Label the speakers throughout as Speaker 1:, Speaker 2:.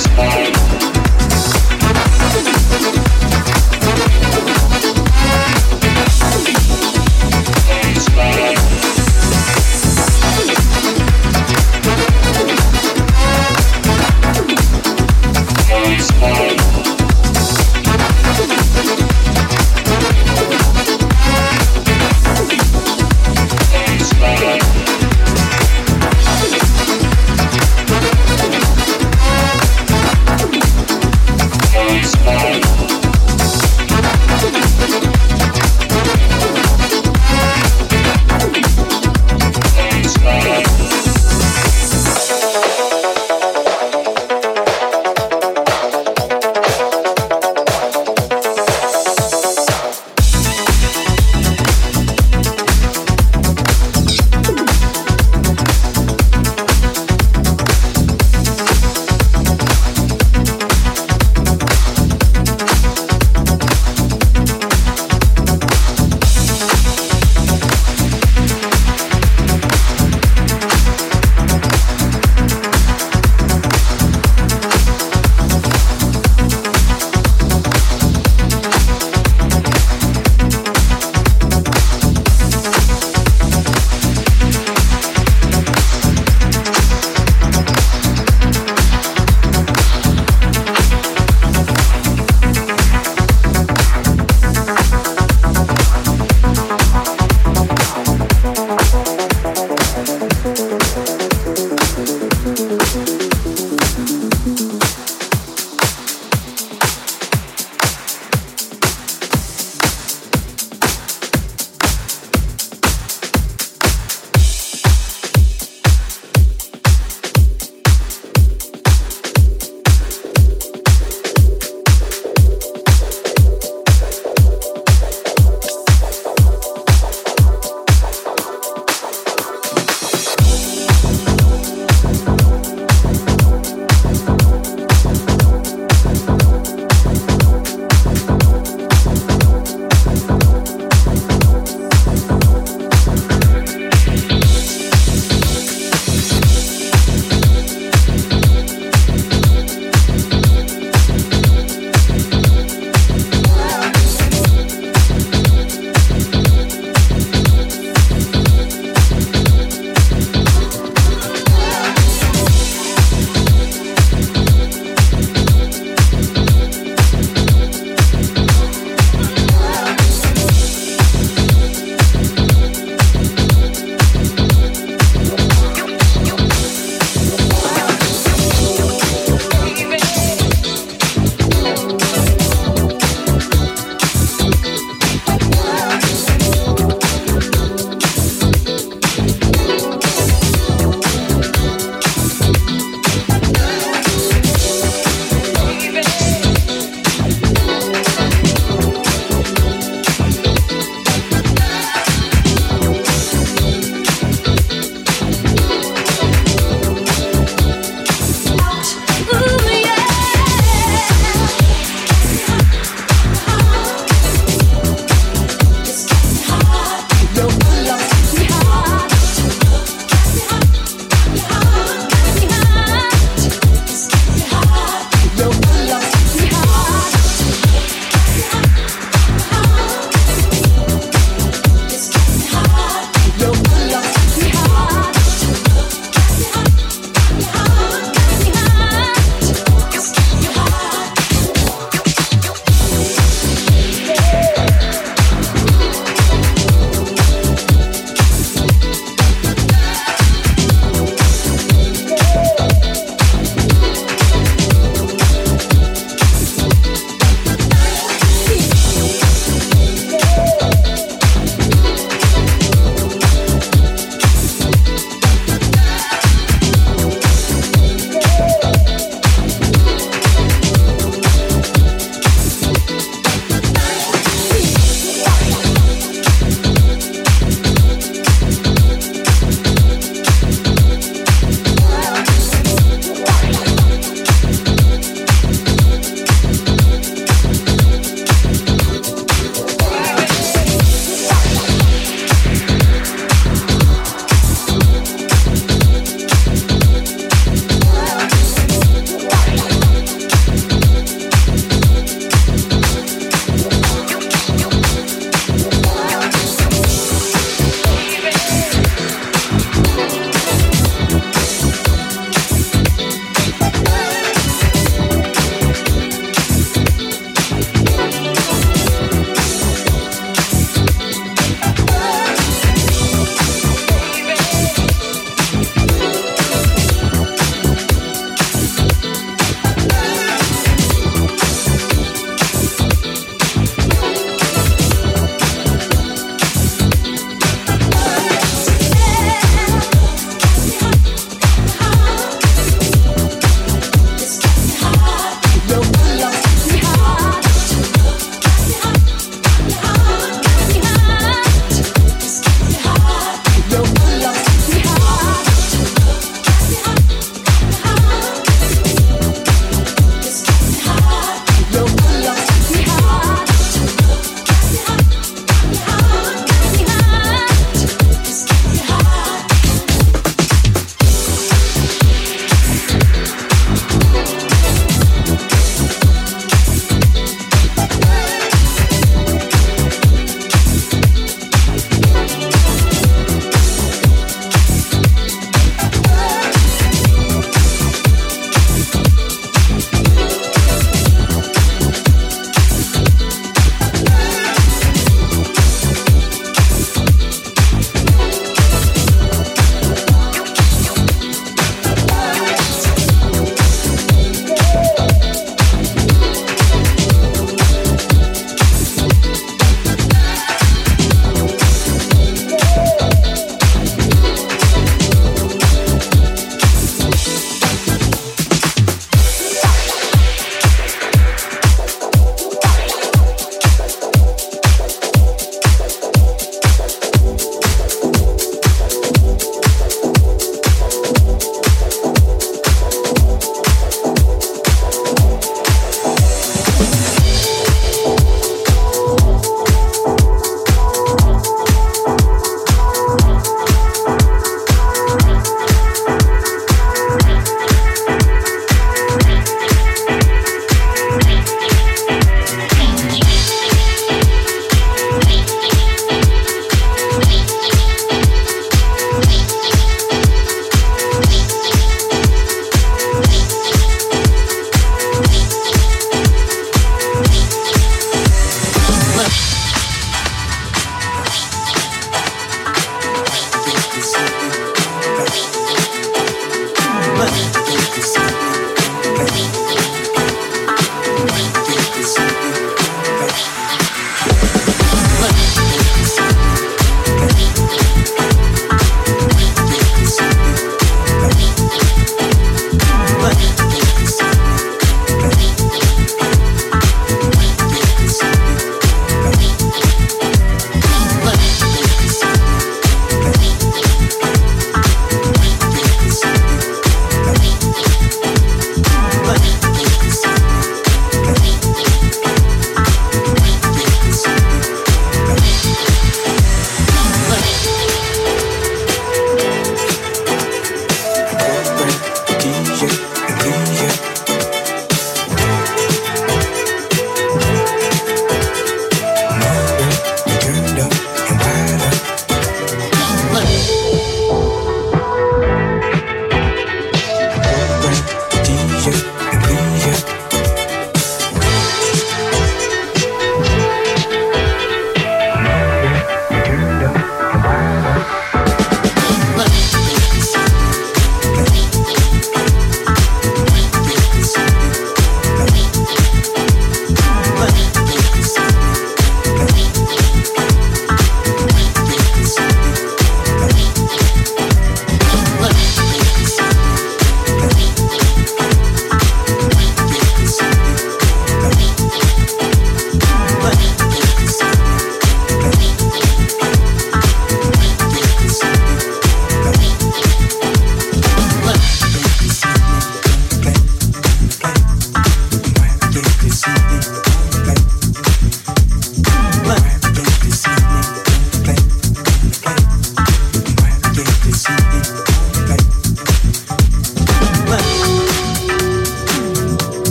Speaker 1: It's all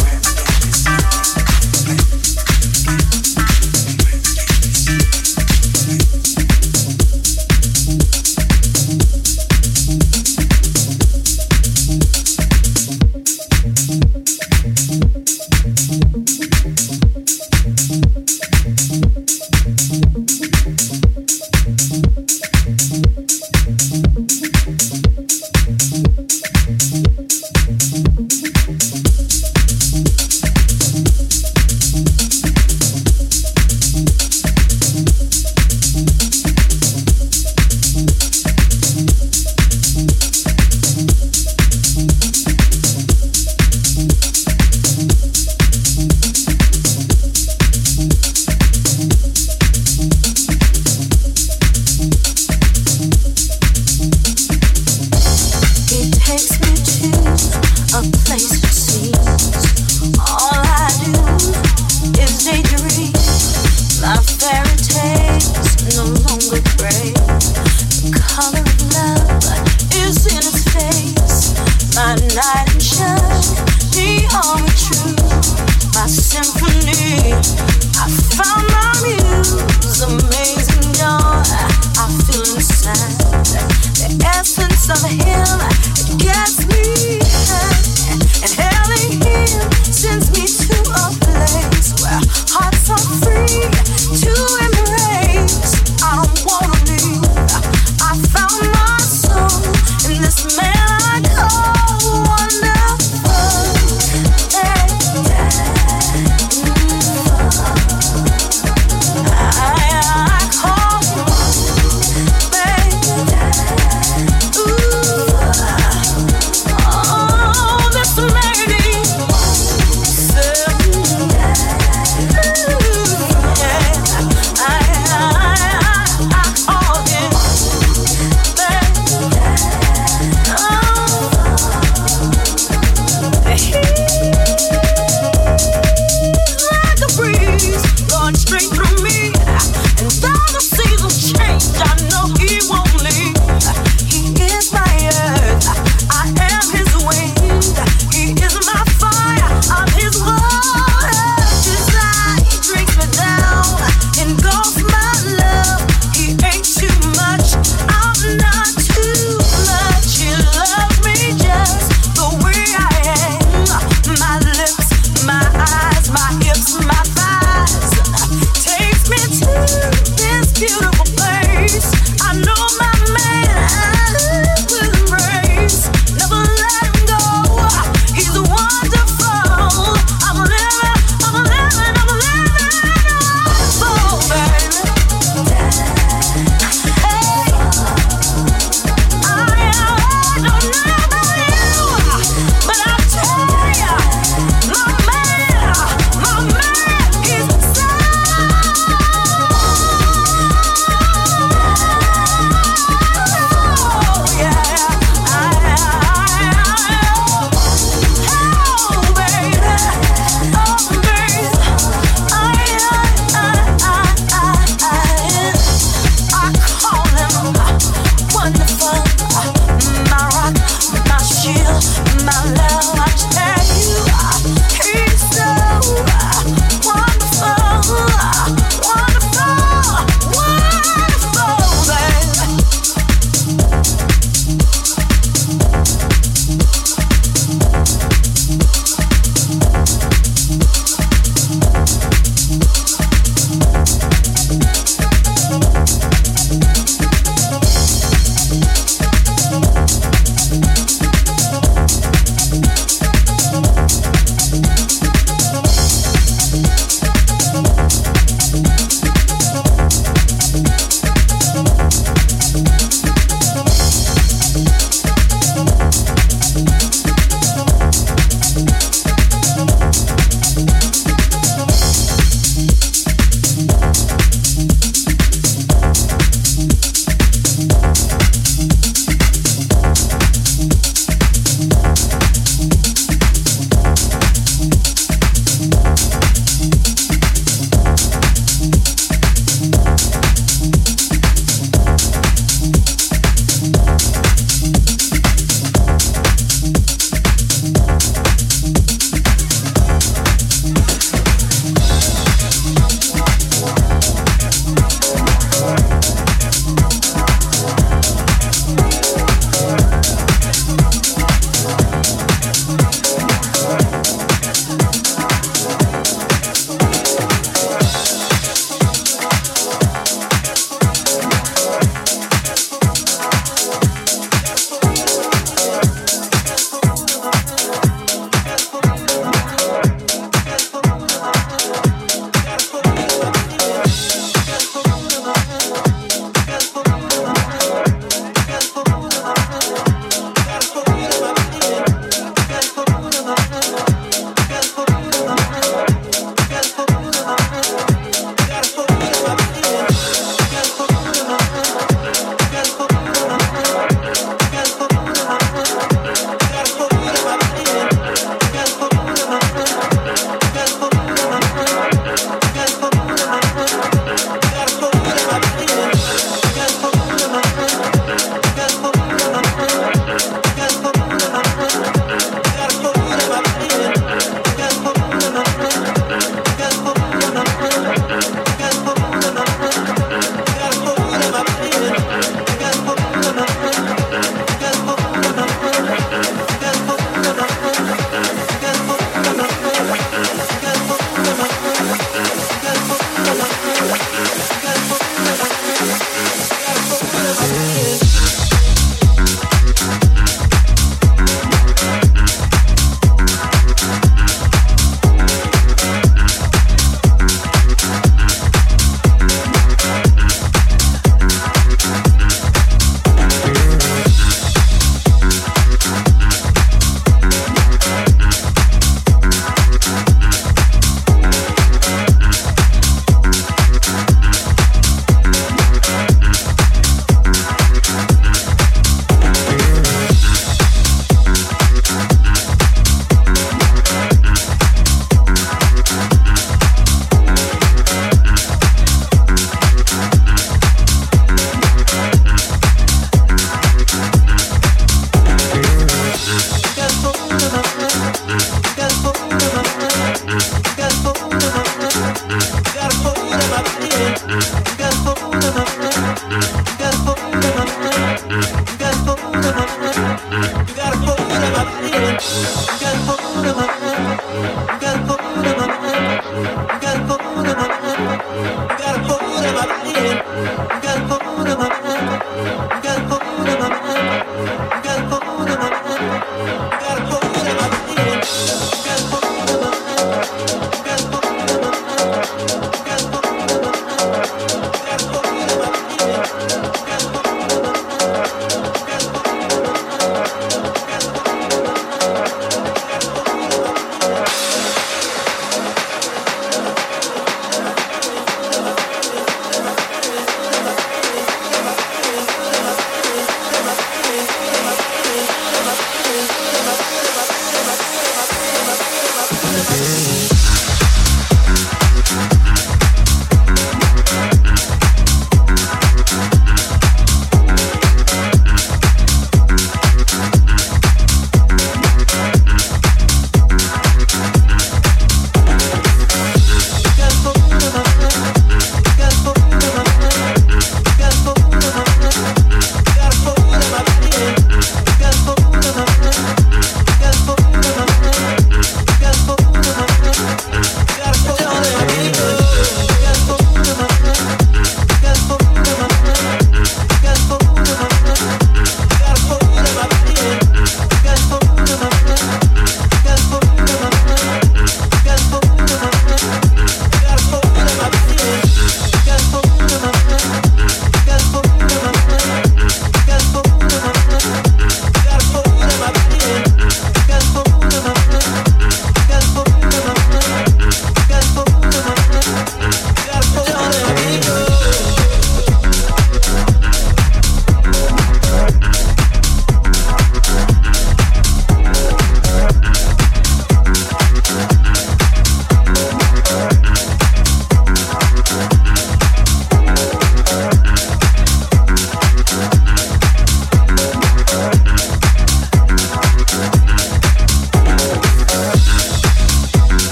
Speaker 1: woman.